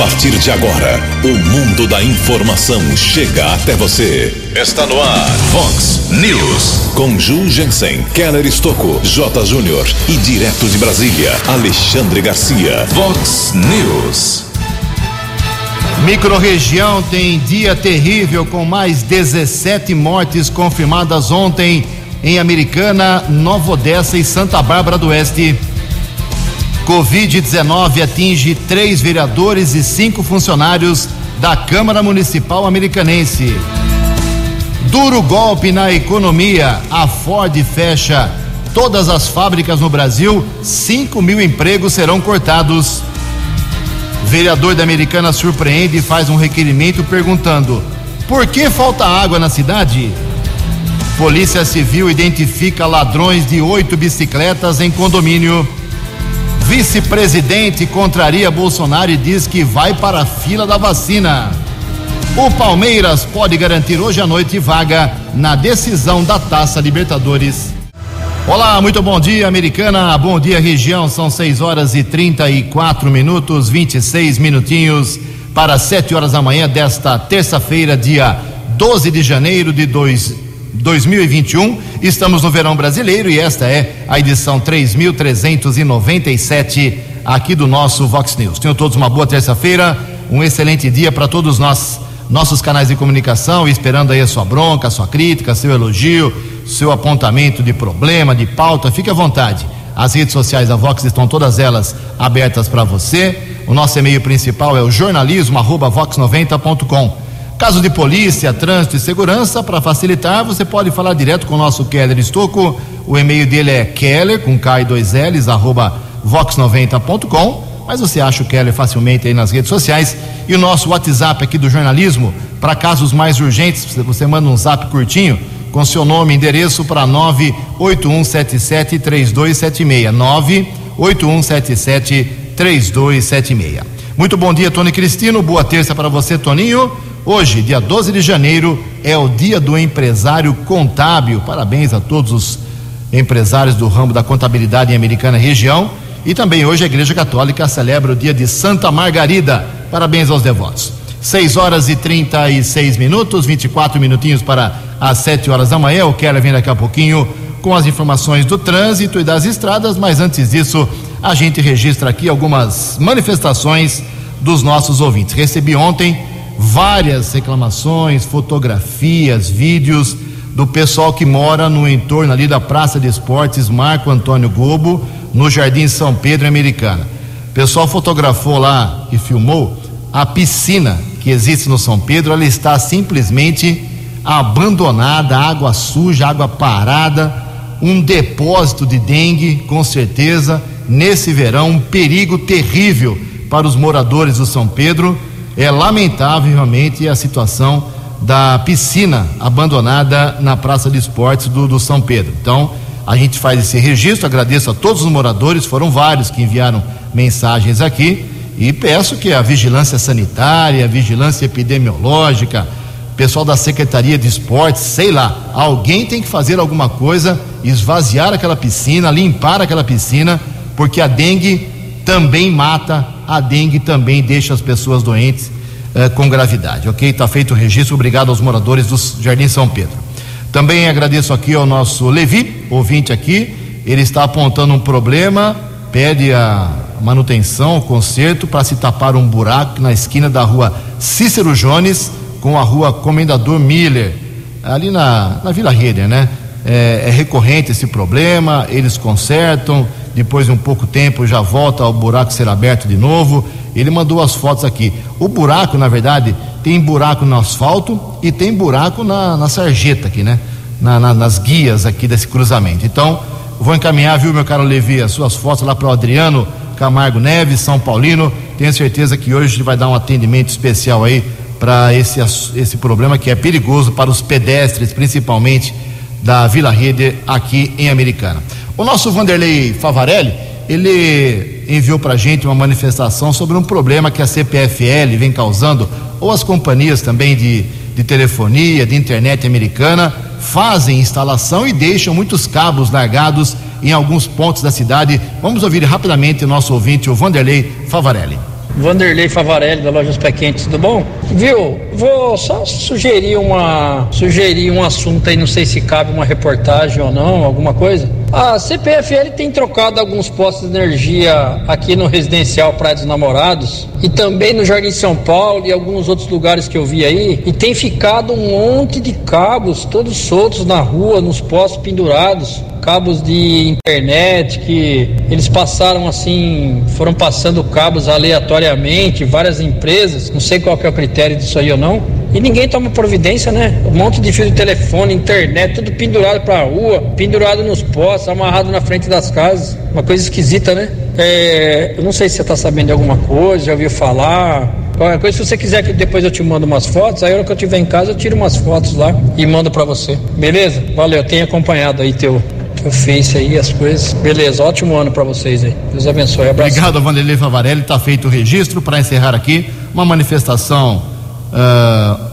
partir de agora, o mundo da informação chega até você. Está no ar, Fox News. Com Ju Jensen, Keller Estocco, J. Júnior e direto de Brasília, Alexandre Garcia. Fox News. Microrregião tem dia terrível com mais 17 mortes confirmadas ontem em Americana, Nova Odessa e Santa Bárbara do Oeste. Covid-19 atinge três vereadores e cinco funcionários da Câmara Municipal Americanense. Duro golpe na economia. A Ford fecha todas as fábricas no Brasil. 5 mil empregos serão cortados. Vereador da Americana surpreende e faz um requerimento perguntando: por que falta água na cidade? Polícia Civil identifica ladrões de oito bicicletas em condomínio. Vice-presidente contraria Bolsonaro e diz que vai para a fila da vacina. O Palmeiras pode garantir hoje à noite vaga na decisão da Taça Libertadores. Olá, muito bom dia, americana. Bom dia, região. São 6 horas e 34 minutos, 26 minutinhos para 7 horas da manhã desta terça-feira, dia 12 de janeiro de dois, 2021. Estamos no verão brasileiro e esta é a edição 3397 aqui do nosso Vox News. Tenham todos uma boa terça-feira, um excelente dia para todos nós, nossos canais de comunicação, esperando aí a sua bronca, a sua crítica, seu elogio, seu apontamento de problema, de pauta. Fique à vontade. As redes sociais da Vox estão todas elas abertas para você. O nosso e-mail principal é o jornalismo@vox90.com. Caso de polícia, trânsito e segurança, para facilitar, você pode falar direto com o nosso Keller Estocco. O e-mail dele é keller, com K e dois L's, arroba vox90.com. Mas você acha o Keller facilmente aí nas redes sociais. E o nosso WhatsApp aqui do jornalismo, para casos mais urgentes, você manda um zap curtinho com seu nome e endereço para 981773276. 981773276. Muito bom dia, Tony Cristino. Boa terça para você, Toninho. Hoje, dia 12 de janeiro, é o dia do empresário contábil. Parabéns a todos os empresários do ramo da contabilidade em Americana Região. E também hoje a Igreja Católica celebra o dia de Santa Margarida. Parabéns aos devotos. 6 horas e 36 minutos, 24 minutinhos para as 7 horas da manhã. O Keller vem daqui a pouquinho com as informações do trânsito e das estradas, mas antes disso, a gente registra aqui algumas manifestações dos nossos ouvintes. Recebi ontem várias reclamações, fotografias, vídeos do pessoal que mora no entorno ali da Praça de Esportes Marco Antônio Gobo, no Jardim São Pedro Americana. O pessoal fotografou lá e filmou a piscina que existe no São Pedro, ela está simplesmente abandonada, água suja, água parada, um depósito de dengue, com certeza, nesse verão, um perigo terrível para os moradores do São Pedro é lamentável realmente a situação da piscina abandonada na Praça de Esportes do, do São Pedro. Então, a gente faz esse registro, agradeço a todos os moradores, foram vários que enviaram mensagens aqui, e peço que a vigilância sanitária, a vigilância epidemiológica, pessoal da Secretaria de Esportes, sei lá, alguém tem que fazer alguma coisa, esvaziar aquela piscina, limpar aquela piscina, porque a dengue também mata, a dengue também deixa as pessoas doentes eh, com gravidade, ok? Está feito o registro, obrigado aos moradores do Jardim São Pedro. Também agradeço aqui ao nosso Levi, ouvinte aqui, ele está apontando um problema, pede a manutenção, o conserto para se tapar um buraco na esquina da rua Cícero Jones com a rua Comendador Miller, ali na, na Vila Reder, né? É, é recorrente esse problema, eles consertam, depois de um pouco tempo já volta ao buraco ser aberto de novo. Ele mandou as fotos aqui. O buraco, na verdade, tem buraco no asfalto e tem buraco na, na sarjeta aqui, né? Na, na, nas guias aqui desse cruzamento. Então, vou encaminhar, viu, meu caro Levi, as suas fotos lá para o Adriano Camargo Neves, São Paulino. Tenho certeza que hoje ele vai dar um atendimento especial aí para esse, esse problema que é perigoso para os pedestres, principalmente da Vila Rede aqui em Americana. O nosso Vanderlei Favarelli, ele enviou para a gente uma manifestação sobre um problema que a CPFL vem causando, ou as companhias também de, de telefonia, de internet americana, fazem instalação e deixam muitos cabos largados em alguns pontos da cidade. Vamos ouvir rapidamente o nosso ouvinte, o Vanderlei Favarelli. Vanderlei Favarelli da Lojas Pequentes, tudo bom? Viu? Vou só sugerir uma sugerir um assunto aí, não sei se cabe uma reportagem ou não, alguma coisa. A CPFL tem trocado alguns postos de energia aqui no residencial Praia dos Namorados e também no Jardim São Paulo e alguns outros lugares que eu vi aí e tem ficado um monte de cabos todos soltos na rua, nos postos pendurados cabos de internet que eles passaram assim, foram passando cabos aleatoriamente, várias empresas, não sei qual é o critério disso aí ou não. E ninguém toma providência, né? Um monte de fio de telefone, internet, tudo pendurado pra rua, pendurado nos postos, amarrado na frente das casas. Uma coisa esquisita, né? É, eu não sei se você tá sabendo de alguma coisa, já ouviu falar. Qualquer coisa, se você quiser que depois eu te mando umas fotos, aí a hora que eu estiver em casa eu tiro umas fotos lá e mando para você. Beleza? Valeu, tenho acompanhado aí teu, o Face aí, as coisas. Beleza, ótimo ano para vocês aí. Deus abençoe. Abraço. Obrigado, Vanderlei Favarelli. Está feito o registro para encerrar aqui uma manifestação uh,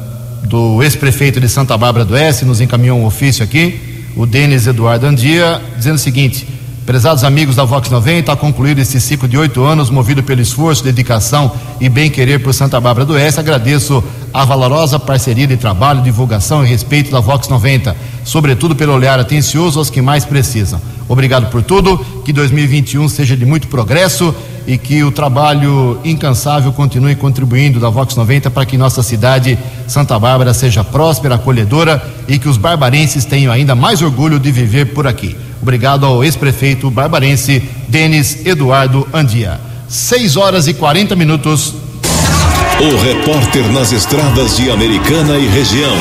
do ex-prefeito de Santa Bárbara do Oeste, nos encaminhou um ofício aqui, o Denis Eduardo Andia, dizendo o seguinte. Prezados amigos da Vox 90, a concluir este ciclo de oito anos, movido pelo esforço, dedicação e bem-querer por Santa Bárbara do Oeste, agradeço a valorosa parceria de trabalho, divulgação e respeito da Vox 90, sobretudo pelo olhar atencioso aos que mais precisam. Obrigado por tudo, que 2021 seja de muito progresso e que o trabalho incansável continue contribuindo da Vox 90 para que nossa cidade, Santa Bárbara, seja próspera, acolhedora e que os barbarenses tenham ainda mais orgulho de viver por aqui. Obrigado ao ex-prefeito barbarense Denis Eduardo Andia. 6 horas e 40 minutos. O repórter nas estradas de Americana e região,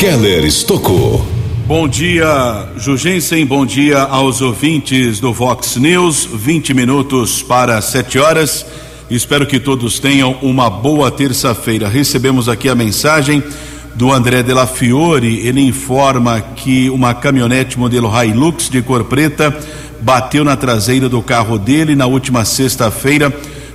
Keller Estocou. Bom dia, Jugensen. Bom dia aos ouvintes do Vox News. 20 minutos para 7 horas. Espero que todos tenham uma boa terça-feira. Recebemos aqui a mensagem do André Della Fiore. Ele informa que uma caminhonete modelo Hilux de cor preta bateu na traseira do carro dele na última sexta-feira,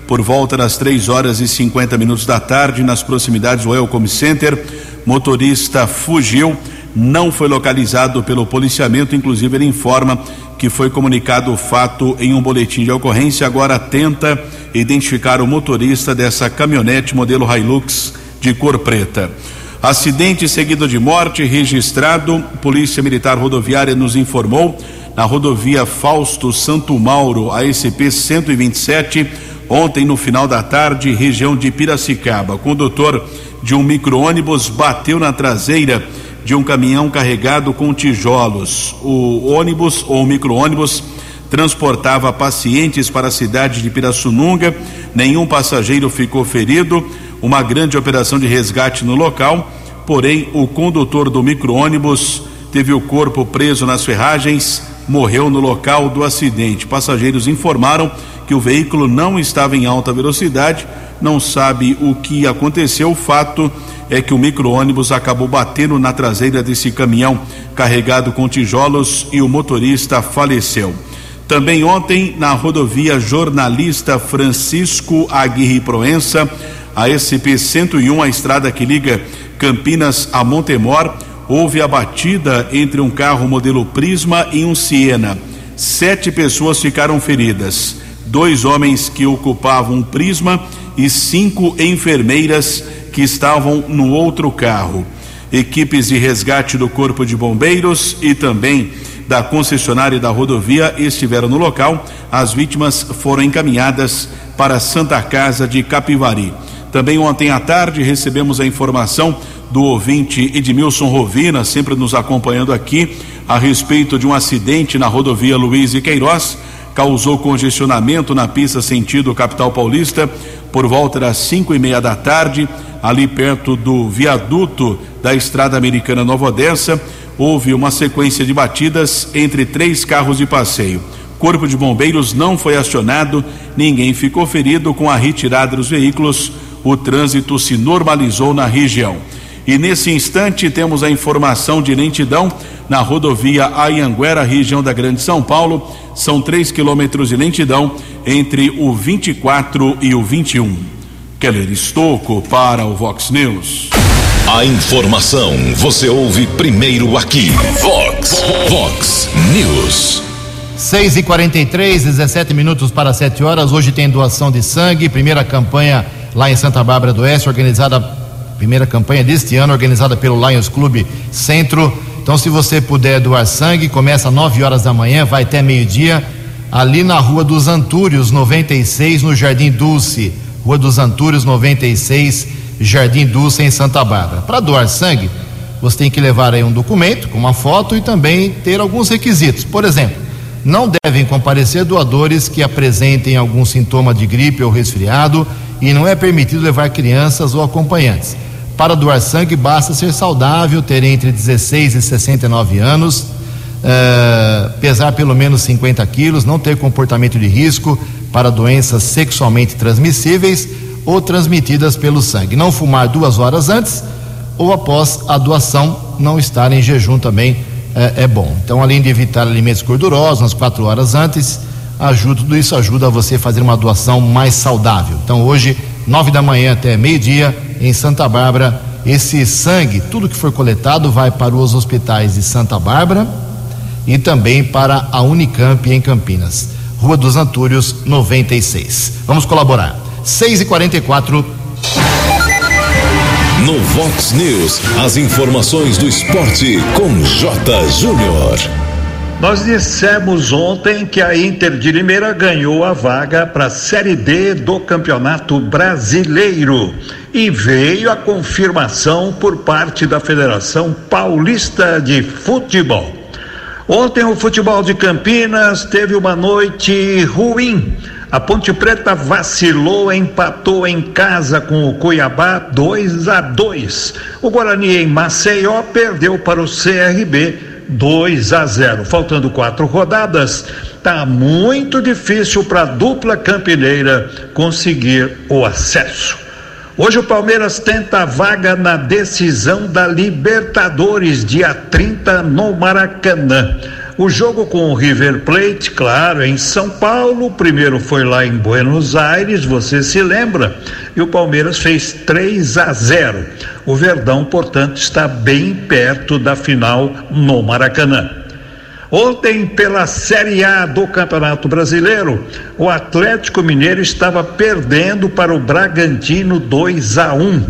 por volta das 3 horas e 50 minutos da tarde, nas proximidades do Elcom Center. Motorista fugiu não foi localizado pelo policiamento, inclusive ele informa que foi comunicado o fato em um boletim de ocorrência, agora tenta identificar o motorista dessa caminhonete modelo Hilux de cor preta. Acidente seguido de morte registrado, Polícia Militar Rodoviária nos informou na rodovia Fausto Santo Mauro, ASP 127, ontem no final da tarde, região de Piracicaba. Condutor de um micro-ônibus bateu na traseira de um caminhão carregado com tijolos. O ônibus ou micro-ônibus transportava pacientes para a cidade de Pirassununga. Nenhum passageiro ficou ferido. Uma grande operação de resgate no local. Porém, o condutor do micro-ônibus teve o corpo preso nas ferragens, morreu no local do acidente. Passageiros informaram que o veículo não estava em alta velocidade, não sabe o que aconteceu. O fato é que o micro-ônibus acabou batendo na traseira desse caminhão carregado com tijolos e o motorista faleceu. Também ontem, na rodovia Jornalista Francisco Aguirre Proença, a SP-101, a estrada que liga Campinas a Montemor, houve a batida entre um carro modelo Prisma e um Siena. Sete pessoas ficaram feridas. Dois homens que ocupavam um Prisma e cinco enfermeiras que estavam no outro carro. Equipes de resgate do Corpo de Bombeiros e também da concessionária da rodovia estiveram no local. As vítimas foram encaminhadas para a Santa Casa de Capivari. Também ontem à tarde recebemos a informação do ouvinte Edmilson Rovina, sempre nos acompanhando aqui, a respeito de um acidente na rodovia Luiz e Queiroz. Causou congestionamento na pista sentido capital paulista por volta das cinco e meia da tarde ali perto do viaduto da Estrada Americana Nova Odessa, houve uma sequência de batidas entre três carros de passeio. Corpo de Bombeiros não foi acionado, ninguém ficou ferido com a retirada dos veículos. O trânsito se normalizou na região. E nesse instante temos a informação de lentidão na rodovia Ayanguera, região da Grande São Paulo. São três quilômetros de lentidão entre o 24 e o 21. Keller Estocco para o Vox News. A informação você ouve primeiro aqui. Vox, Vox News. 6 e 43 17 minutos para 7 horas. Hoje tem doação de sangue, primeira campanha lá em Santa Bárbara do Oeste, organizada, primeira campanha deste ano, organizada pelo Lions Clube Centro. Então, se você puder doar sangue, começa às 9 horas da manhã, vai até meio-dia, ali na Rua dos Antúrios, 96, no Jardim Dulce. Rua dos Antúrios, 96, Jardim Dulce, em Santa Bárbara. Para doar sangue, você tem que levar aí um documento com uma foto e também ter alguns requisitos. Por exemplo, não devem comparecer doadores que apresentem algum sintoma de gripe ou resfriado e não é permitido levar crianças ou acompanhantes. Para doar sangue, basta ser saudável, ter entre 16 e 69 anos, uh, pesar pelo menos 50 quilos, não ter comportamento de risco para doenças sexualmente transmissíveis ou transmitidas pelo sangue. Não fumar duas horas antes ou após a doação, não estar em jejum também é, é, bom. Então, além de evitar alimentos gordurosos nas quatro horas antes, ajuda, tudo isso ajuda você a fazer uma doação mais saudável. Então, hoje, nove da manhã até meio-dia, em Santa Bárbara, esse sangue, tudo que for coletado, vai para os hospitais de Santa Bárbara e também para a Unicamp em Campinas. Rua dos Antúrios, 96. Vamos colaborar. 6 e 44 no Vox News, as informações do esporte com J. Júnior. Nós dissemos ontem que a Inter de Limeira ganhou a vaga para a Série D do Campeonato Brasileiro e veio a confirmação por parte da Federação Paulista de Futebol. Ontem o futebol de Campinas teve uma noite ruim a Ponte Preta vacilou, empatou em casa com o Cuiabá 2 a 2. O Guarani em Maceió perdeu para o CRB 2 a 0. Faltando quatro rodadas, tá muito difícil para a dupla campineira conseguir o acesso. Hoje o Palmeiras tenta a vaga na decisão da Libertadores, dia 30 no Maracanã. O jogo com o River Plate, claro, em São Paulo, o primeiro foi lá em Buenos Aires, você se lembra, e o Palmeiras fez 3 a 0. O Verdão, portanto, está bem perto da final no Maracanã. Ontem, pela Série A do Campeonato Brasileiro, o Atlético Mineiro estava perdendo para o Bragantino 2 a 1.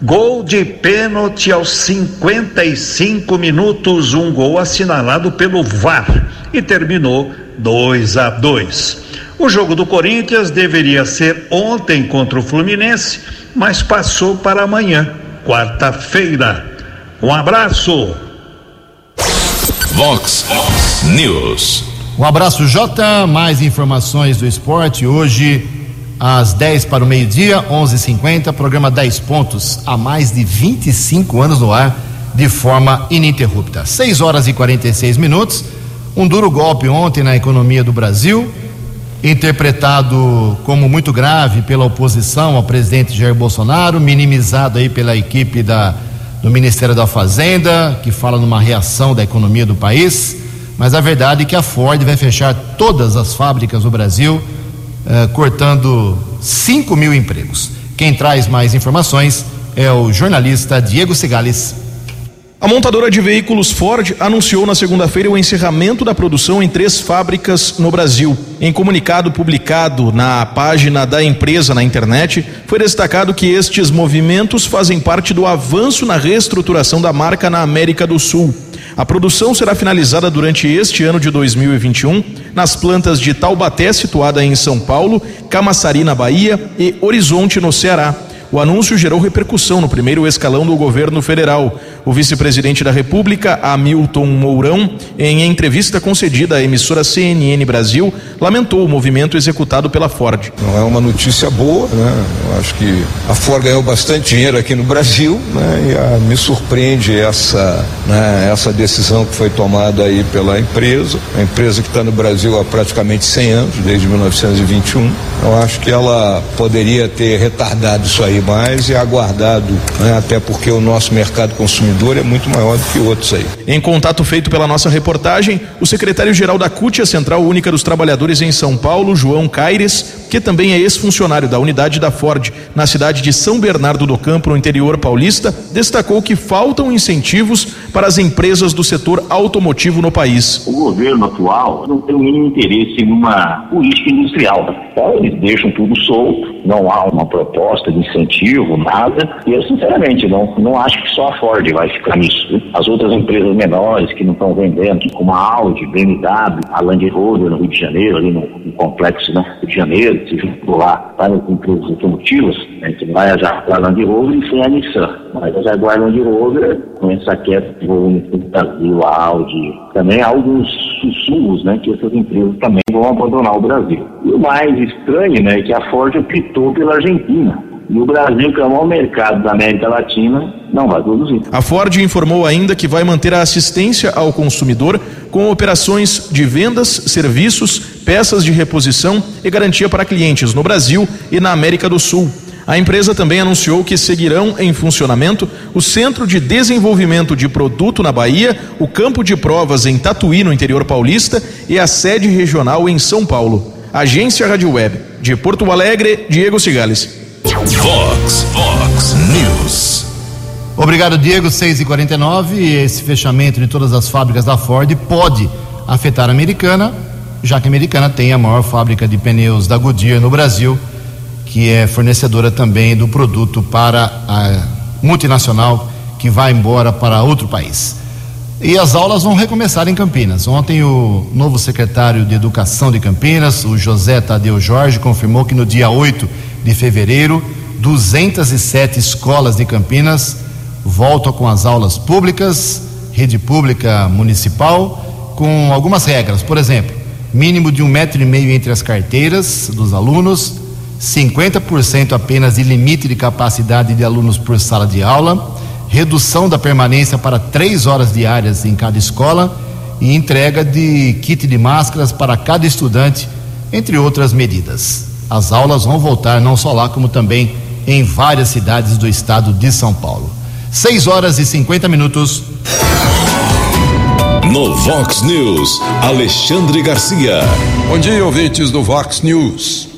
Gol de pênalti aos 55 minutos, um gol assinalado pelo VAR e terminou 2 a 2. O jogo do Corinthians deveria ser ontem contra o Fluminense, mas passou para amanhã, quarta-feira. Um abraço. Vox News. Um abraço, Jota. Mais informações do esporte hoje às 10 para o meio-dia, 11:50, programa 10 pontos, há mais de 25 anos no ar, de forma ininterrupta. 6 horas e 46 minutos. Um duro golpe ontem na economia do Brasil, interpretado como muito grave pela oposição ao presidente Jair Bolsonaro, minimizado aí pela equipe da, do Ministério da Fazenda, que fala numa reação da economia do país. Mas a verdade é que a Ford vai fechar todas as fábricas do Brasil eh, cortando 5 mil empregos. Quem traz mais informações é o jornalista Diego Segales. A montadora de veículos Ford anunciou na segunda-feira o encerramento da produção em três fábricas no Brasil. Em comunicado publicado na página da empresa na internet, foi destacado que estes movimentos fazem parte do avanço na reestruturação da marca na América do Sul. A produção será finalizada durante este ano de 2021 nas plantas de Taubaté, situada em São Paulo, Camaçari, na Bahia e Horizonte, no Ceará. O anúncio gerou repercussão no primeiro escalão do governo federal. O vice-presidente da República, Hamilton Mourão, em entrevista concedida à emissora CNN Brasil, lamentou o movimento executado pela Ford. Não é uma notícia boa, né? Eu acho que a Ford ganhou bastante dinheiro aqui no Brasil, né? E a, me surpreende essa, né, essa decisão que foi tomada aí pela empresa, a empresa que está no Brasil há praticamente 100 anos, desde 1921. Eu acho que ela poderia ter retardado isso aí mais e aguardado, né? até porque o nosso mercado consumidor é muito maior do que outros aí. Em contato feito pela nossa reportagem, o secretário-geral da CUT, a Central Única dos Trabalhadores em São Paulo, João Caires, que também é ex-funcionário da unidade da Ford na cidade de São Bernardo do Campo, no interior paulista, destacou que faltam incentivos para as empresas do setor automotivo no país. O governo atual não tem mínimo interesse em uma política industrial. Então, eles deixam tudo solto, não há uma proposta de incentivo, nada. E eu, sinceramente, não, não acho que só a Ford vai ficar nisso. As outras empresas menores que não estão vendendo, como a Audi, BMW, a Land Rover no Rio de Janeiro, ali no, no complexo né, Rio de Janeiro, se juntou lá várias empresas automotivas, né, que vai a Jaguar Land Rover e sem a Nissan. Mas a Jaguar Land Rover, com essa queda do Brasil, a Audi, também há alguns sussurros né, que essas empresas também vão abandonar o Brasil. E o mais estranho né, é que a Ford optou pela Argentina. E o Brasil, que é o maior mercado da América Latina, não vai produzir. A Ford informou ainda que vai manter a assistência ao consumidor com operações de vendas, serviços, peças de reposição e garantia para clientes no Brasil e na América do Sul. A empresa também anunciou que seguirão em funcionamento o Centro de Desenvolvimento de Produto na Bahia, o campo de provas em Tatuí, no interior paulista, e a sede regional em São Paulo. Agência Rádio Web, de Porto Alegre, Diego Cigales. Vox, Vox News. Obrigado, Diego. 6 e 49 Esse fechamento de todas as fábricas da Ford pode afetar a americana, já que a americana tem a maior fábrica de pneus da Goodyear no Brasil, que é fornecedora também do produto para a multinacional que vai embora para outro país. E as aulas vão recomeçar em Campinas. Ontem, o novo secretário de Educação de Campinas, o José Tadeu Jorge, confirmou que no dia 8 de fevereiro, 207 escolas de Campinas voltam com as aulas públicas, rede pública municipal, com algumas regras. Por exemplo, mínimo de um metro e meio entre as carteiras dos alunos, 50% apenas de limite de capacidade de alunos por sala de aula, redução da permanência para três horas diárias em cada escola e entrega de kit de máscaras para cada estudante, entre outras medidas. As aulas vão voltar não só lá, como também em várias cidades do estado de São Paulo. 6 horas e 50 minutos. No Vox News, Alexandre Garcia. Bom dia, ouvintes do Vox News.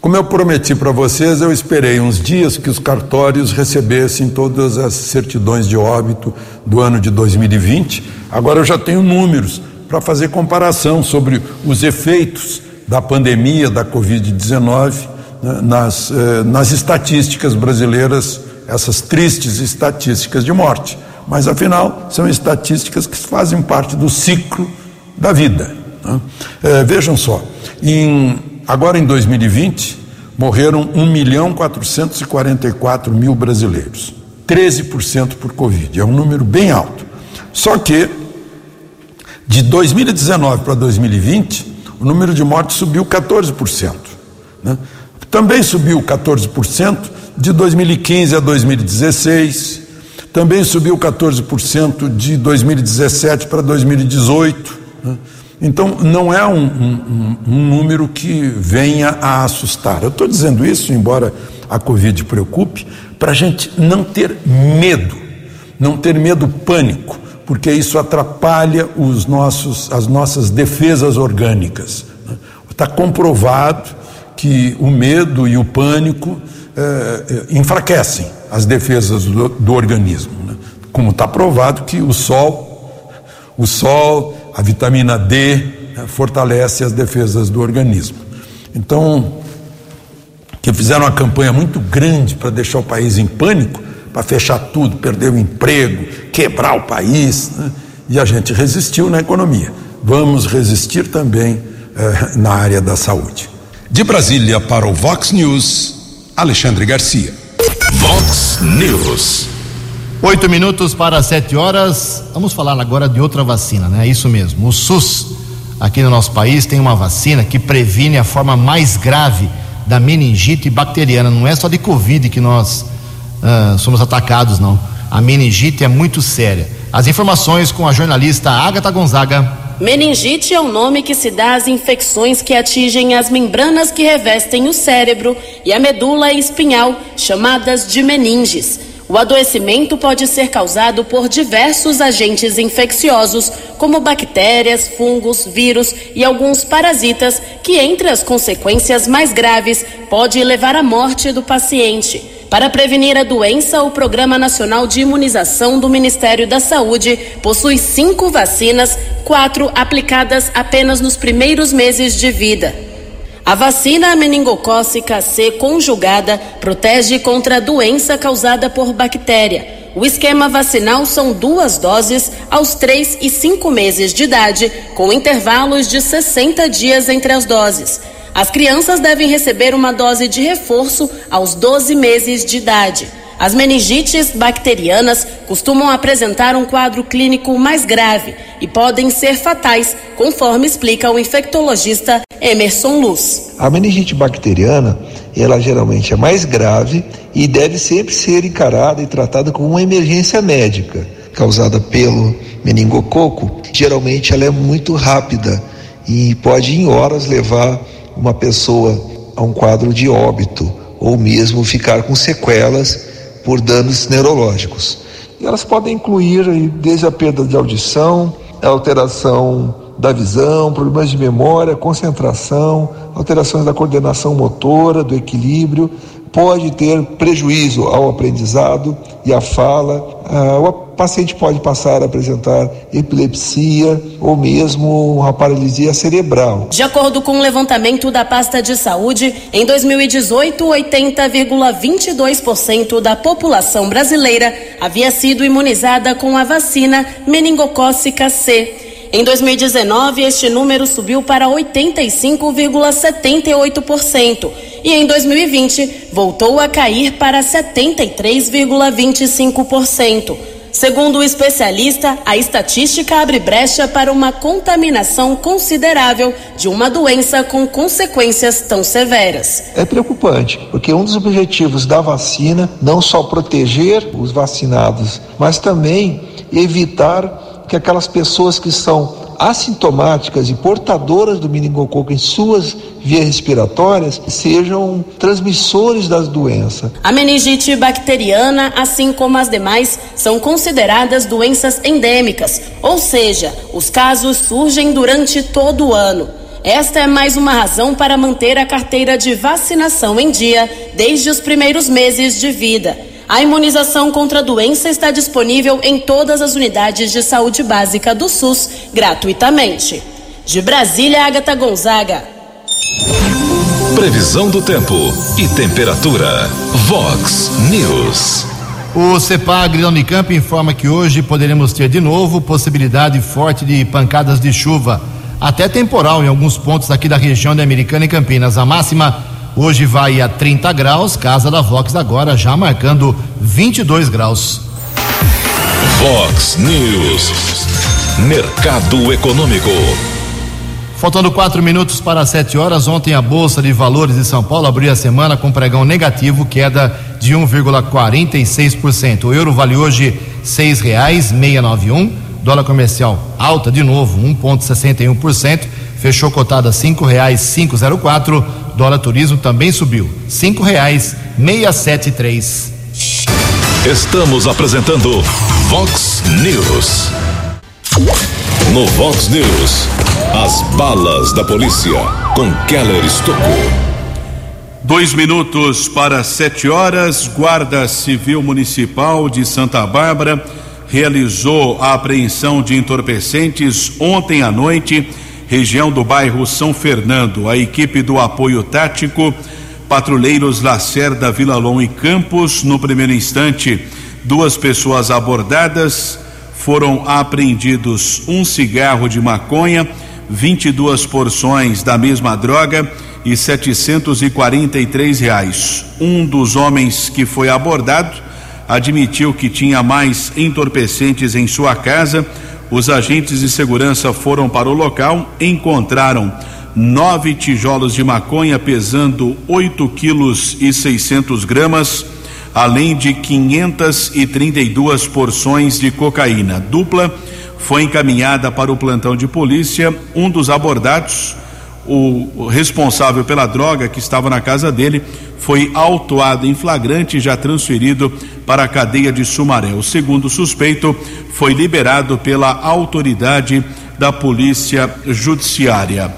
Como eu prometi para vocês, eu esperei uns dias que os cartórios recebessem todas as certidões de óbito do ano de 2020. Agora eu já tenho números para fazer comparação sobre os efeitos da pandemia da Covid-19 né, nas, eh, nas estatísticas brasileiras, essas tristes estatísticas de morte. Mas afinal, são estatísticas que fazem parte do ciclo da vida. Né? Eh, vejam só, em, agora em 2020, morreram 1 milhão 444 mil brasileiros, 13% por Covid, é um número bem alto. Só que, de 2019 para 2020, o número de mortes subiu 14%. Né? Também subiu 14% de 2015 a 2016, também subiu 14% de 2017 para 2018. Né? Então, não é um, um, um, número que venha a assustar. Eu estou dizendo isso, embora a Covid preocupe, para a gente não ter medo, não ter medo pânico porque isso atrapalha os nossos, as nossas defesas orgânicas. Está comprovado que o medo e o pânico eh, enfraquecem as defesas do, do organismo. Né? Como está provado que o sol, o sol, a vitamina D né, fortalece as defesas do organismo. Então, que fizeram uma campanha muito grande para deixar o país em pânico, para fechar tudo, perder o emprego, quebrar o país. Né? E a gente resistiu na economia. Vamos resistir também eh, na área da saúde. De Brasília para o Vox News, Alexandre Garcia. Vox News. Oito minutos para sete horas. Vamos falar agora de outra vacina, né? É isso mesmo. O SUS, aqui no nosso país, tem uma vacina que previne a forma mais grave da meningite bacteriana. Não é só de Covid que nós uh, somos atacados, não. A meningite é muito séria. As informações com a jornalista Agatha Gonzaga. Meningite é o nome que se dá às infecções que atingem as membranas que revestem o cérebro e a medula espinhal, chamadas de meninges. O adoecimento pode ser causado por diversos agentes infecciosos, como bactérias, fungos, vírus e alguns parasitas, que, entre as consequências mais graves, pode levar à morte do paciente. Para prevenir a doença, o Programa Nacional de Imunização do Ministério da Saúde possui cinco vacinas, quatro aplicadas apenas nos primeiros meses de vida. A vacina meningocócica C conjugada protege contra a doença causada por bactéria. O esquema vacinal são duas doses aos 3 e 5 meses de idade, com intervalos de 60 dias entre as doses. As crianças devem receber uma dose de reforço aos 12 meses de idade. As meningites bacterianas costumam apresentar um quadro clínico mais grave e podem ser fatais, conforme explica o infectologista Emerson Luz. A meningite bacteriana, ela geralmente é mais grave e deve sempre ser encarada e tratada como uma emergência médica, causada pelo meningococo. Geralmente ela é muito rápida e pode em horas levar uma pessoa a um quadro de óbito ou mesmo ficar com sequelas por danos neurológicos. E elas podem incluir desde a perda de audição, a alteração da visão, problemas de memória, concentração, alterações da coordenação motora, do equilíbrio, pode ter prejuízo ao aprendizado e à fala. Ah, o paciente pode passar a apresentar epilepsia ou mesmo uma paralisia cerebral. De acordo com o um levantamento da pasta de saúde, em 2018, 80,22% da população brasileira havia sido imunizada com a vacina meningocócica C. Em 2019, este número subiu para 85,78% e em 2020 voltou a cair para 73,25%. Segundo o especialista, a estatística abre brecha para uma contaminação considerável de uma doença com consequências tão severas. É preocupante, porque um dos objetivos da vacina não só proteger os vacinados, mas também evitar que aquelas pessoas que são assintomáticas e portadoras do meningococo em suas vias respiratórias sejam transmissores das doenças. A meningite bacteriana, assim como as demais, são consideradas doenças endêmicas, ou seja, os casos surgem durante todo o ano. Esta é mais uma razão para manter a carteira de vacinação em dia desde os primeiros meses de vida. A imunização contra a doença está disponível em todas as unidades de saúde básica do SUS, gratuitamente. De Brasília, Agatha Gonzaga. Previsão do tempo e temperatura. Vox News. O CEPAG da Unicamp informa que hoje poderemos ter de novo possibilidade forte de pancadas de chuva, até temporal em alguns pontos aqui da região da Americana e Campinas. A máxima Hoje vai a 30 graus, casa da Vox agora já marcando 22 graus. Vox News. Mercado Econômico. Faltando quatro minutos para sete horas, ontem a Bolsa de Valores de São Paulo abriu a semana com pregão negativo, queda de 1,46%. O euro vale hoje seis reais meia nove um. Dólar comercial alta de novo, 1,61%. Fechou cotada cinco reais cinco zero quatro dólar turismo também subiu, cinco reais meia sete três. Estamos apresentando Vox News. No Vox News, as balas da polícia com Keller Estocou. Dois minutos para sete horas, Guarda Civil Municipal de Santa Bárbara realizou a apreensão de entorpecentes ontem à noite região do bairro São Fernando. A equipe do apoio tático, patrulheiros Lacerda, Vila Lom e Campos, no primeiro instante, duas pessoas abordadas, foram apreendidos um cigarro de maconha, 22 porções da mesma droga e 743 reais. Um dos homens que foi abordado admitiu que tinha mais entorpecentes em sua casa os agentes de segurança foram para o local, encontraram nove tijolos de maconha pesando 8 quilos e 600 gramas, além de 532 porções de cocaína. Dupla foi encaminhada para o plantão de polícia. Um dos abordados, o responsável pela droga que estava na casa dele foi autuado em flagrante e já transferido para a cadeia de Sumaré. O segundo suspeito foi liberado pela autoridade da Polícia Judiciária.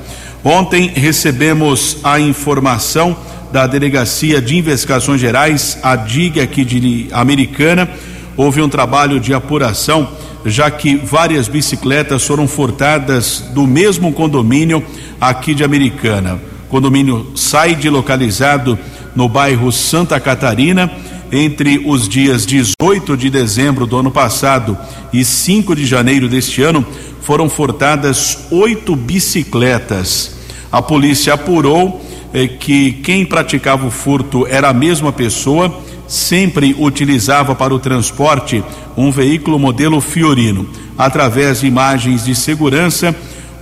Ontem recebemos a informação da Delegacia de Investigações Gerais, a DIG aqui de Americana. Houve um trabalho de apuração, já que várias bicicletas foram furtadas do mesmo condomínio aqui de Americana. Condomínio Saide, localizado no bairro Santa Catarina, entre os dias 18 de dezembro do ano passado e 5 de janeiro deste ano, foram furtadas oito bicicletas. A polícia apurou eh, que quem praticava o furto era a mesma pessoa, sempre utilizava para o transporte um veículo modelo Fiorino. Através de imagens de segurança,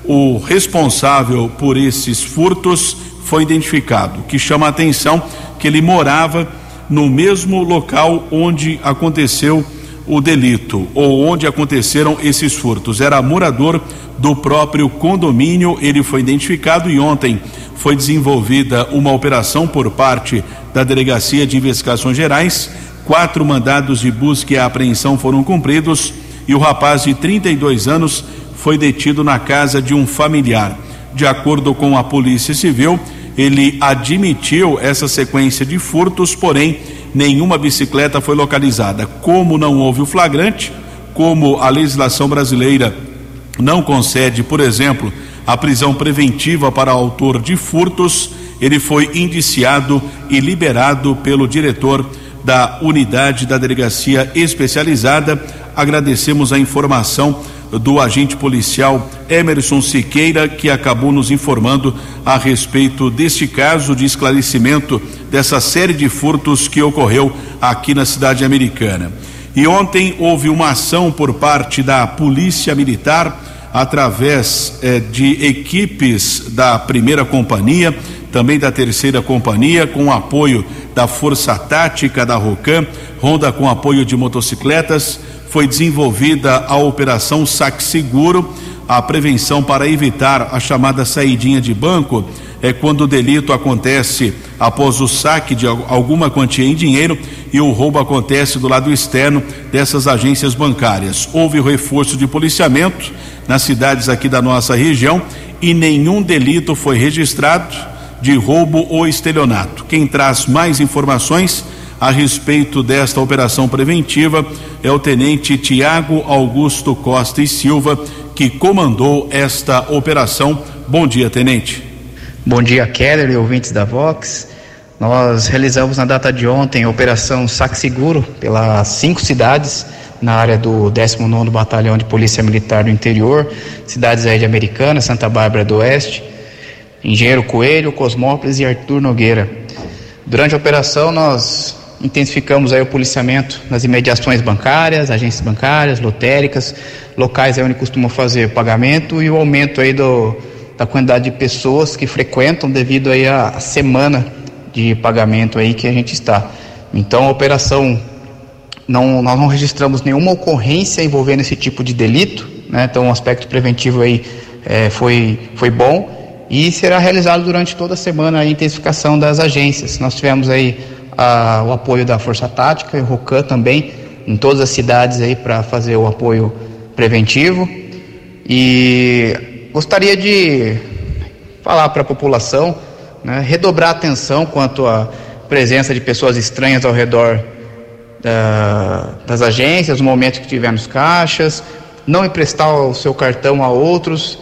o responsável por esses furtos foi identificado. O que chama a atenção que ele morava no mesmo local onde aconteceu o delito ou onde aconteceram esses furtos. Era morador do próprio condomínio, ele foi identificado e ontem foi desenvolvida uma operação por parte da Delegacia de Investigações Gerais. Quatro mandados de busca e apreensão foram cumpridos e o rapaz de 32 anos foi detido na casa de um familiar. De acordo com a Polícia Civil, ele admitiu essa sequência de furtos, porém nenhuma bicicleta foi localizada. Como não houve o flagrante, como a legislação brasileira não concede, por exemplo, a prisão preventiva para autor de furtos, ele foi indiciado e liberado pelo diretor da unidade da delegacia especializada. Agradecemos a informação do agente policial Emerson Siqueira, que acabou nos informando a respeito deste caso de esclarecimento dessa série de furtos que ocorreu aqui na cidade americana. E ontem houve uma ação por parte da Polícia Militar, através eh, de equipes da primeira companhia, também da terceira companhia, com apoio da Força Tática da Rocan, Ronda com apoio de motocicletas foi desenvolvida a operação Saque Seguro, a prevenção para evitar a chamada saidinha de banco é quando o delito acontece após o saque de alguma quantia em dinheiro e o roubo acontece do lado externo dessas agências bancárias. Houve reforço de policiamento nas cidades aqui da nossa região e nenhum delito foi registrado de roubo ou estelionato. Quem traz mais informações a respeito desta operação preventiva é o tenente Tiago Augusto Costa e Silva, que comandou esta operação. Bom dia, tenente. Bom dia, Keller e ouvintes da Vox. Nós realizamos na data de ontem a operação Saque Seguro pelas cinco cidades na área do 19º Batalhão de Polícia Militar do Interior, cidades aí de Americana, Santa Bárbara do Oeste, Engenheiro Coelho, Cosmópolis e Arthur Nogueira. Durante a operação nós intensificamos aí o policiamento nas imediações bancárias, agências bancárias, lotéricas, locais onde costumam fazer pagamento e o aumento aí do, da quantidade de pessoas que frequentam devido aí à semana de pagamento aí que a gente está. Então a operação não nós não registramos nenhuma ocorrência envolvendo esse tipo de delito, né? Então o aspecto preventivo aí é, foi foi bom e será realizado durante toda a semana a intensificação das agências. Nós tivemos aí a, o apoio da Força Tática e o ROCAN também em todas as cidades aí para fazer o apoio preventivo. E gostaria de falar para a população, né, redobrar a atenção quanto à presença de pessoas estranhas ao redor da, das agências, no momento que tiver nos caixas, não emprestar o seu cartão a outros,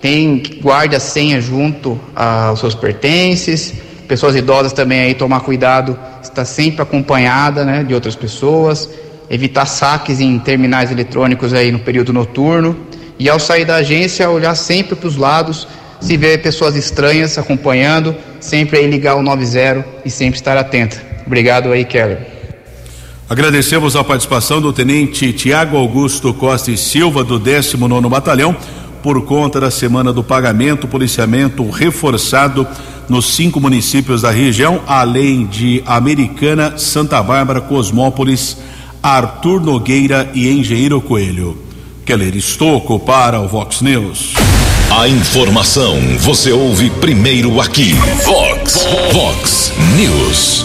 tem guarde a senha junto aos seus pertences pessoas idosas também aí tomar cuidado, estar sempre acompanhada, né, de outras pessoas, evitar saques em terminais eletrônicos aí no período noturno e ao sair da agência olhar sempre para os lados, se ver pessoas estranhas acompanhando, sempre aí ligar o 90 e sempre estar atenta. Obrigado aí, Keller. Agradecemos a participação do tenente Tiago Augusto Costa e Silva do 19 Batalhão por conta da semana do pagamento, policiamento reforçado nos cinco municípios da região, além de Americana, Santa Bárbara, Cosmópolis, Arthur Nogueira e Engenheiro Coelho. Keller Estocco para o Vox News. A informação você ouve primeiro aqui. Vox, Vox News.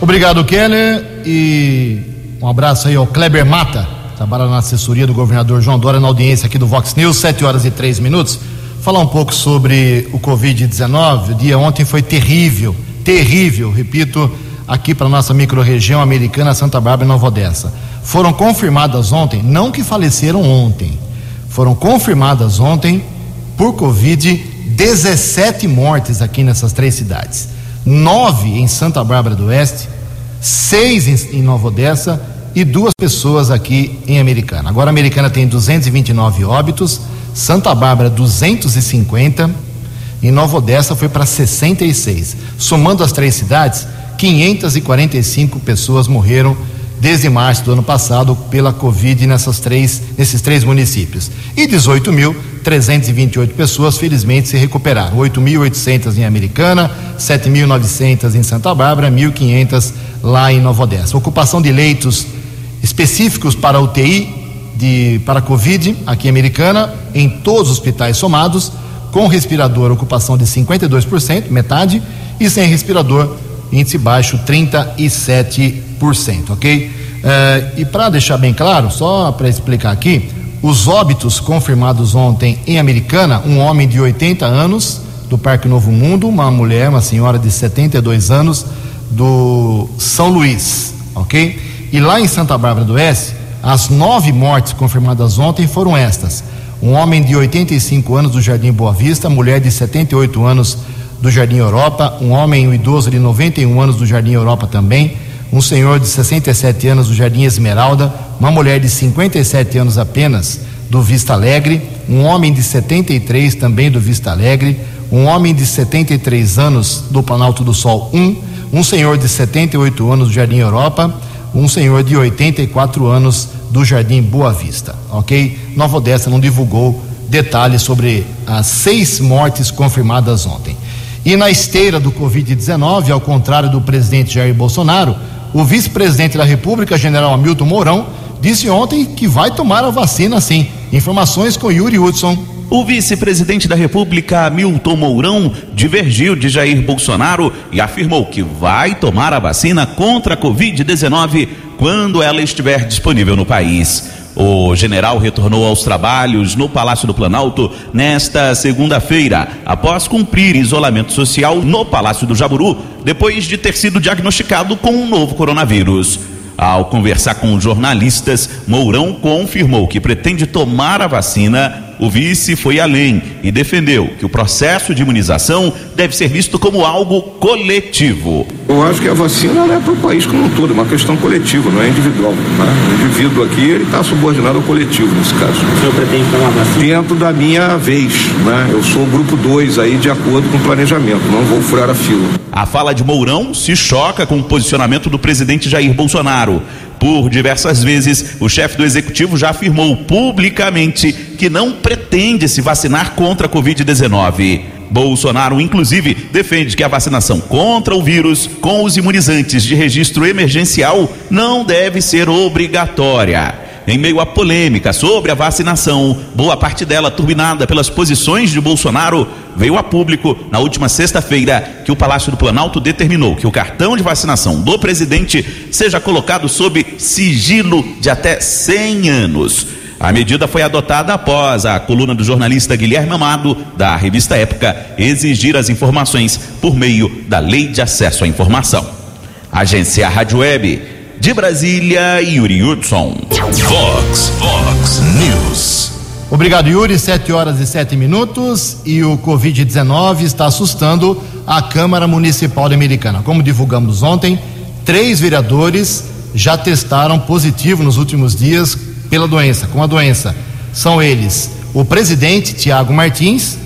Obrigado, Keller. E um abraço aí ao Kleber Mata, trabalha na assessoria do governador João Dória, na audiência aqui do Vox News, 7 horas e 3 minutos. Falar um pouco sobre o Covid-19. O dia ontem foi terrível, terrível, repito, aqui para nossa microrregião americana, Santa Bárbara e Nova Odessa. Foram confirmadas ontem, não que faleceram ontem, foram confirmadas ontem por Covid 17 mortes aqui nessas três cidades. Nove em Santa Bárbara do Oeste, seis em, em Nova Odessa e duas pessoas aqui em Americana. Agora a Americana tem 229 óbitos, Santa Bárbara 250 e Nova Odessa foi para 66. Somando as três cidades, 545 pessoas morreram desde março do ano passado pela Covid nessas três, nesses três municípios. E 18.328 pessoas, felizmente, se recuperaram. 8.800 em Americana, 7.900 em Santa Bárbara, 1.500 lá em Nova Odessa. Ocupação de leitos específicos para UTI de, para Covid aqui em Americana, em todos os hospitais somados, com respirador, ocupação de 52%, metade, e sem respirador, índice baixo, 37%, ok? Eh, e para deixar bem claro, só para explicar aqui, os óbitos confirmados ontem em Americana, um homem de 80 anos do Parque Novo Mundo, uma mulher, uma senhora de 72 anos do São Luís, ok? E lá em Santa Bárbara do Oeste, as nove mortes confirmadas ontem foram estas: um homem de 85 anos do Jardim Boa Vista, mulher de 78 anos do Jardim Europa, um homem um idoso de 91 anos do Jardim Europa também, um senhor de 67 anos do Jardim Esmeralda, uma mulher de 57 anos apenas do Vista Alegre, um homem de 73 também do Vista Alegre, um homem de 73 anos do Planalto do Sol 1, um senhor de 78 anos do Jardim Europa, um senhor de 84 anos do Jardim Boa Vista, ok? Nova Odessa não divulgou detalhes sobre as seis mortes confirmadas ontem. E na esteira do Covid-19, ao contrário do presidente Jair Bolsonaro, o vice-presidente da República, general Hamilton Mourão, disse ontem que vai tomar a vacina sim. Informações com Yuri Hudson. O vice-presidente da República, Hamilton Mourão, divergiu de Jair Bolsonaro e afirmou que vai tomar a vacina contra a Covid-19 quando ela estiver disponível no país. O general retornou aos trabalhos no Palácio do Planalto nesta segunda-feira, após cumprir isolamento social no Palácio do Jaburu, depois de ter sido diagnosticado com um novo coronavírus. Ao conversar com jornalistas, Mourão confirmou que pretende tomar a vacina. O vice foi além e defendeu que o processo de imunização deve ser visto como algo coletivo. Eu acho que a vacina é para o país como um todo, é uma questão coletiva, não é individual. Né? O indivíduo aqui ele está subordinado ao coletivo nesse caso. O senhor pretende tomar vacina? Dentro da minha vez, né? Eu sou o grupo 2 aí de acordo com o planejamento, não vou furar a fila. A fala de Mourão se choca com o posicionamento do presidente Jair Bolsonaro. Por diversas vezes, o chefe do executivo já afirmou publicamente que não pretende se vacinar contra a Covid-19. Bolsonaro, inclusive, defende que a vacinação contra o vírus com os imunizantes de registro emergencial não deve ser obrigatória. Em meio à polêmica sobre a vacinação, boa parte dela turbinada pelas posições de Bolsonaro, veio a público na última sexta-feira que o Palácio do Planalto determinou que o cartão de vacinação do presidente seja colocado sob sigilo de até 100 anos. A medida foi adotada após a coluna do jornalista Guilherme Amado, da revista Época, exigir as informações por meio da Lei de Acesso à Informação. Agência Rádio Web de Brasília, Yuri Hudson. Vox, Vox News. Obrigado, Yuri. Sete horas e sete minutos e o Covid-19 está assustando a Câmara Municipal Americana. Como divulgamos ontem, três vereadores já testaram positivo nos últimos dias pela doença, com a doença. São eles o presidente Tiago Martins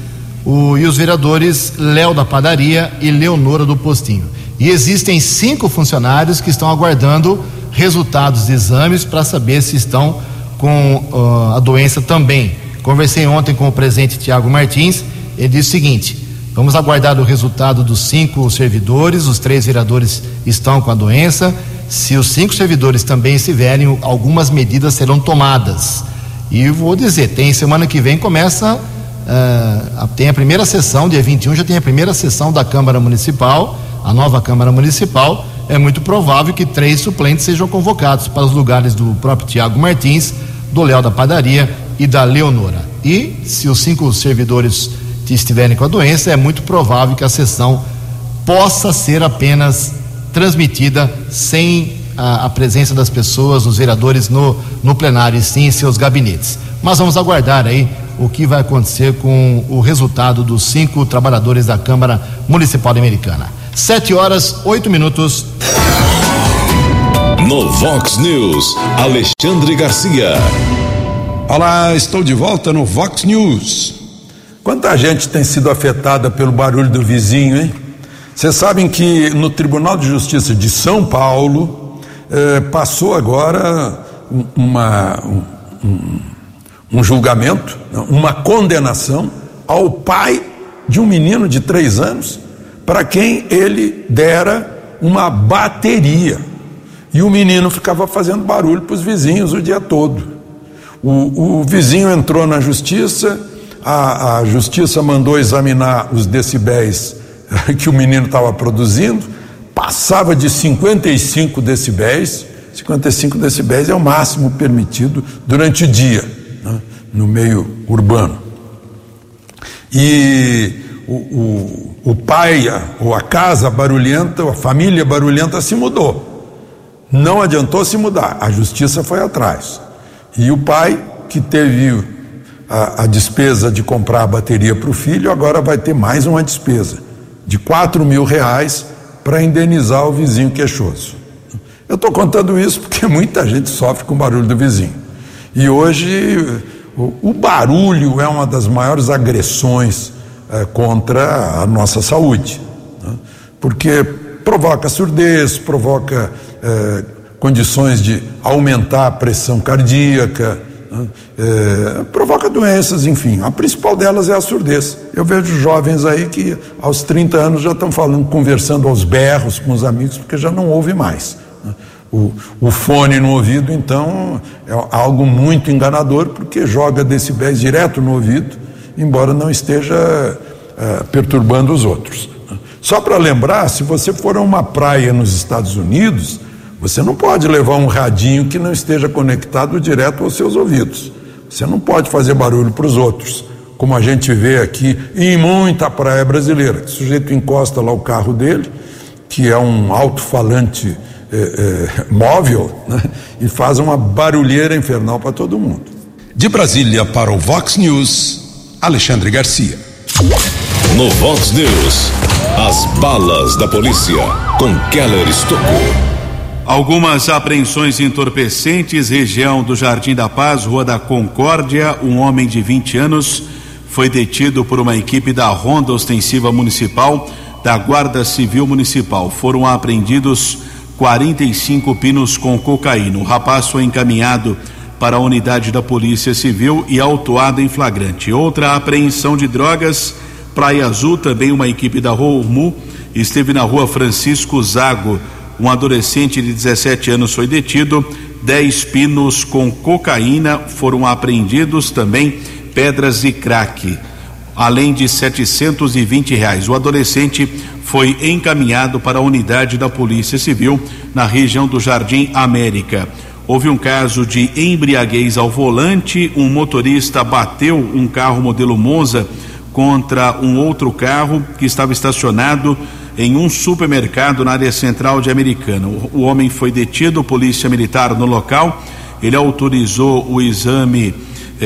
o, e os vereadores Léo da Padaria e Leonora do Postinho. E existem cinco funcionários que estão aguardando resultados de exames para saber se estão com uh, a doença também. Conversei ontem com o presidente Tiago Martins, ele disse o seguinte: vamos aguardar o resultado dos cinco servidores, os três vereadores estão com a doença. Se os cinco servidores também estiverem, algumas medidas serão tomadas. E vou dizer, tem semana que vem começa uh, tem a primeira sessão, dia 21 já tem a primeira sessão da Câmara Municipal, a nova Câmara Municipal. É muito provável que três suplentes sejam convocados para os lugares do próprio Tiago Martins, do Léo da Padaria e da Leonora. E se os cinco servidores estiverem com a doença, é muito provável que a sessão possa ser apenas transmitida sem a, a presença das pessoas, os vereadores no, no plenário e sim em seus gabinetes. Mas vamos aguardar aí o que vai acontecer com o resultado dos cinco trabalhadores da Câmara Municipal Americana. Sete horas, oito minutos. No Vox News, Alexandre Garcia. Olá, estou de volta no Vox News. Quanta gente tem sido afetada pelo barulho do vizinho, hein? Vocês sabem que no Tribunal de Justiça de São Paulo eh, passou agora uma, um, um julgamento, uma condenação ao pai de um menino de três anos para quem ele dera uma bateria. E o menino ficava fazendo barulho para os vizinhos o dia todo. O, o vizinho entrou na justiça, a, a justiça mandou examinar os decibéis que o menino estava produzindo, passava de 55 decibéis, 55 decibéis é o máximo permitido durante o dia, né, no meio urbano. E o, o, o pai, ou a casa barulhenta, a família barulhenta se mudou. Não adiantou se mudar, a justiça foi atrás. E o pai, que teve a, a despesa de comprar a bateria para o filho, agora vai ter mais uma despesa de 4 mil reais para indenizar o vizinho queixoso. Eu estou contando isso porque muita gente sofre com o barulho do vizinho. E hoje o, barulho é uma das maiores agressões é, contra a nossa saúde, né? porque provoca surdez, provoca é, condições de aumentar a pressão cardíaca, né? é, provoca doenças, enfim. A principal delas é a surdez. Eu vejo jovens aí que aos 30 anos já estão falando, conversando aos berros com os amigos, porque já não ouve mais. O, o, fone no ouvido, então, é algo muito enganador, porque joga decibéis direto no ouvido, embora não esteja é, perturbando os outros. Só para lembrar, se você for a uma praia nos Estados Unidos, você não pode levar um radinho que não esteja conectado direto aos seus ouvidos. Você não pode fazer barulho para os outros, como a gente vê aqui em muita praia brasileira. O sujeito encosta lá o carro dele, que é um alto-falante é, é, móvel, né? e faz uma barulheira infernal para todo mundo. De Brasília para o Vox News, Alexandre Garcia. No Vox News, as balas da polícia com Keller Estocou. Algumas apreensões entorpecentes, região do Jardim da Paz, Rua da Concórdia. Um homem de 20 anos foi detido por uma equipe da Ronda Ostensiva Municipal da Guarda Civil Municipal. Foram apreendidos 45 pinos com cocaína. O rapaz foi encaminhado para a unidade da Polícia Civil e autuado em flagrante. Outra apreensão de drogas, Praia Azul, também uma equipe da ROMU, esteve na rua Francisco Zago um adolescente de 17 anos foi detido. 10 pinos com cocaína foram apreendidos também, pedras e crack, além de 720 reais. O adolescente foi encaminhado para a unidade da Polícia Civil na região do Jardim América. Houve um caso de embriaguez ao volante. Um motorista bateu um carro modelo Monza contra um outro carro que estava estacionado em um supermercado na área central de Americana. O, homem foi detido, polícia militar no local. Ele autorizou o exame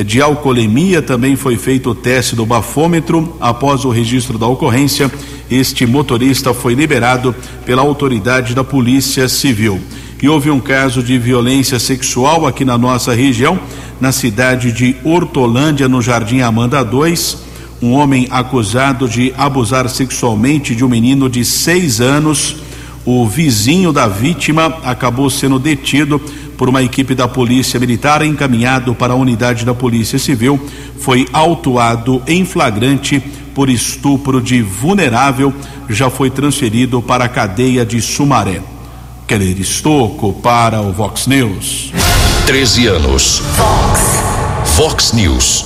de alcoolemia, também foi feito o teste do bafômetro. Após o registro da ocorrência, este motorista foi liberado pela autoridade da Polícia Civil. E houve um caso de violência sexual aqui na nossa região, na cidade de Hortolândia, no Jardim Amanda 2 um homem acusado de abusar sexualmente de um menino de seis anos. O vizinho da vítima acabou sendo detido por uma equipe da Polícia Militar, encaminhado para a unidade da Polícia Civil. Foi autuado em flagrante por estupro de vulnerável, já foi transferido para a cadeia de Sumaré. Keller Estocco para o Vox News. 13 anos. Vox. Vox News.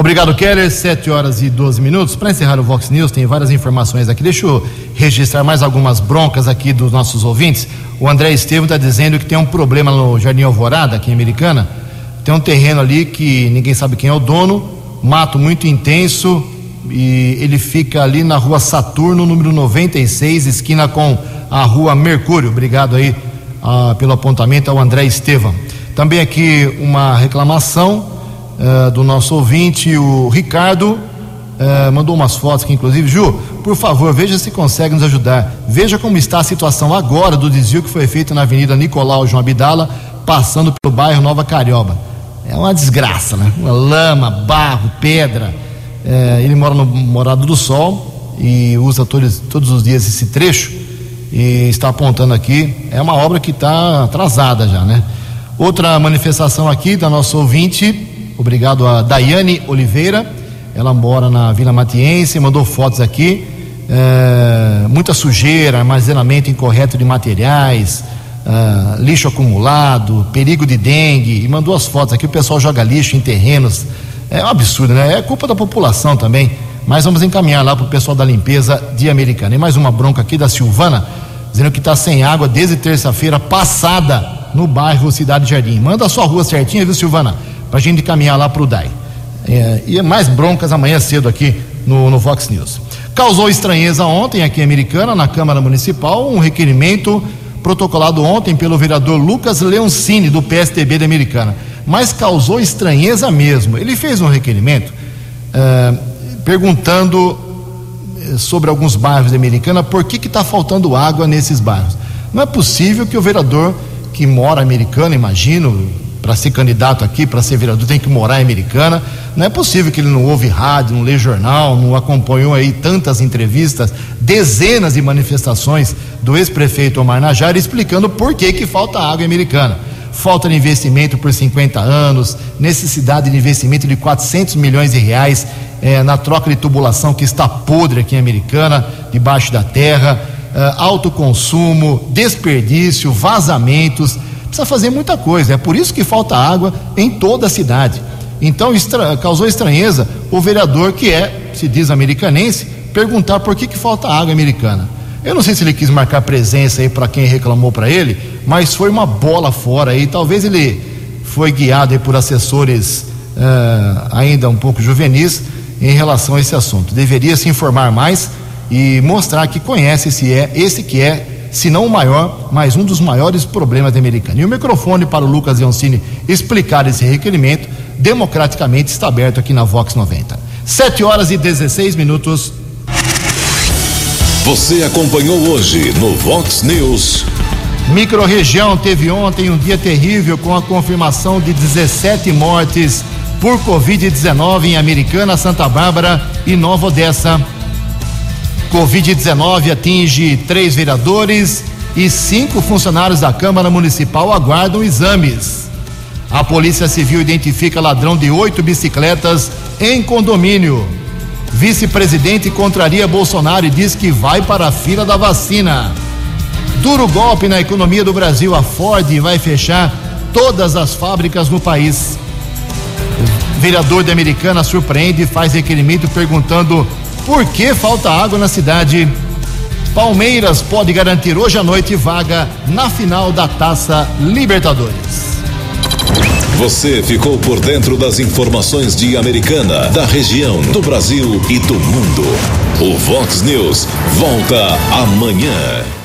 Obrigado, Keller. 7 horas e 12 minutos. Para encerrar o Vox News, tem várias informações aqui. Deixa eu registrar mais algumas broncas aqui dos nossos ouvintes. O André Estevam está dizendo que tem um problema no Jardim Alvorada, aqui em Americana. Tem um terreno ali que ninguém sabe quem é o dono, mato muito intenso e ele fica ali na rua Saturno, número 96, esquina com a rua Mercúrio. Obrigado aí ah, pelo apontamento ao André Estevam. Também aqui uma reclamação uh, do nosso ouvinte, o Ricardo, uh, mandou umas fotos aqui, inclusive. Ju, por favor, veja se consegue nos ajudar. Veja como está a situação agora do desvio que foi feito na Avenida Nicolau João Abdala, passando pelo bairro Nova Carioba. É uma desgraça, né? Uma lama, barro, pedra. Uh, ele mora no Morado do Sol e usa todos, todos os dias esse trecho e está apontando aqui. É uma obra que está atrasada já, né? Outra manifestação aqui da nossa ouvinte Obrigado a Daiane Oliveira. Ela mora na Vila Matiense, mandou fotos aqui. É, muita sujeira, armazenamento incorreto de materiais, é, lixo acumulado, perigo de dengue. E mandou as fotos aqui. O pessoal joga lixo em terrenos. É um absurdo, né? É culpa da população também. Mas vamos encaminhar lá para o pessoal da limpeza de Americana. E mais uma bronca aqui da Silvana, dizendo que está sem água desde terça-feira passada no bairro Cidade Jardim. Manda a sua rua certinha, viu, Silvana? Para a gente caminhar lá para o DAI. É, e mais broncas amanhã cedo aqui no, no Vox News. Causou estranheza ontem aqui em Americana, na Câmara Municipal, um requerimento protocolado ontem pelo vereador Lucas Leoncini, do PSTB da Americana. Mas causou estranheza mesmo. Ele fez um requerimento é, perguntando é, sobre alguns bairros da Americana por que está faltando água nesses bairros. Não é possível que o vereador que mora americano, imagino, para ser candidato aqui, para ser vereador, tem que morar em Americana. Não é possível que ele não ouve rádio, não lê jornal, não acompanhou aí tantas entrevistas, dezenas de manifestações do ex-prefeito Omar Najar explicando por que, que falta água em Americana. Falta de investimento por 50 anos, necessidade de investimento de 400 milhões de reais eh, na troca de tubulação que está podre aqui em Americana, debaixo da terra, eh, alto consumo, desperdício, vazamentos precisa fazer muita coisa. É por isso que falta água em toda a cidade. Então estra... causou estranheza o vereador que é, se diz americanense, perguntar por que, que falta água americana. Eu não sei se ele quis marcar presença aí para quem reclamou para ele, mas foi uma bola fora aí. Talvez ele foi guiado aí por assessores uh, ainda um pouco juvenis em relação a esse assunto. Deveria se informar mais e mostrar que conhece esse é esse que é se não o maior, mas um dos maiores problemas da Americana. E o microfone para o Lucas Leoncini explicar esse requerimento, democraticamente está aberto aqui na Vox 90. 7 horas e 16 minutos. Você acompanhou hoje no Vox News. Microrregião teve ontem um dia terrível com a confirmação de 17 mortes por Covid-19 em Americana, Santa Bárbara e Nova Odessa. Covid-19 atinge três vereadores e cinco funcionários da Câmara Municipal aguardam exames. A Polícia Civil identifica ladrão de oito bicicletas em condomínio. Vice-presidente contraria Bolsonaro e diz que vai para a fila da vacina. Duro golpe na economia do Brasil. A Ford vai fechar todas as fábricas no país. Vereador de Americana surpreende e faz requerimento perguntando por que falta água na cidade? Palmeiras pode garantir hoje à noite vaga na final da Taça Libertadores. Você ficou por dentro das informações de Americana, da região, do Brasil e do mundo. O Vox News volta amanhã.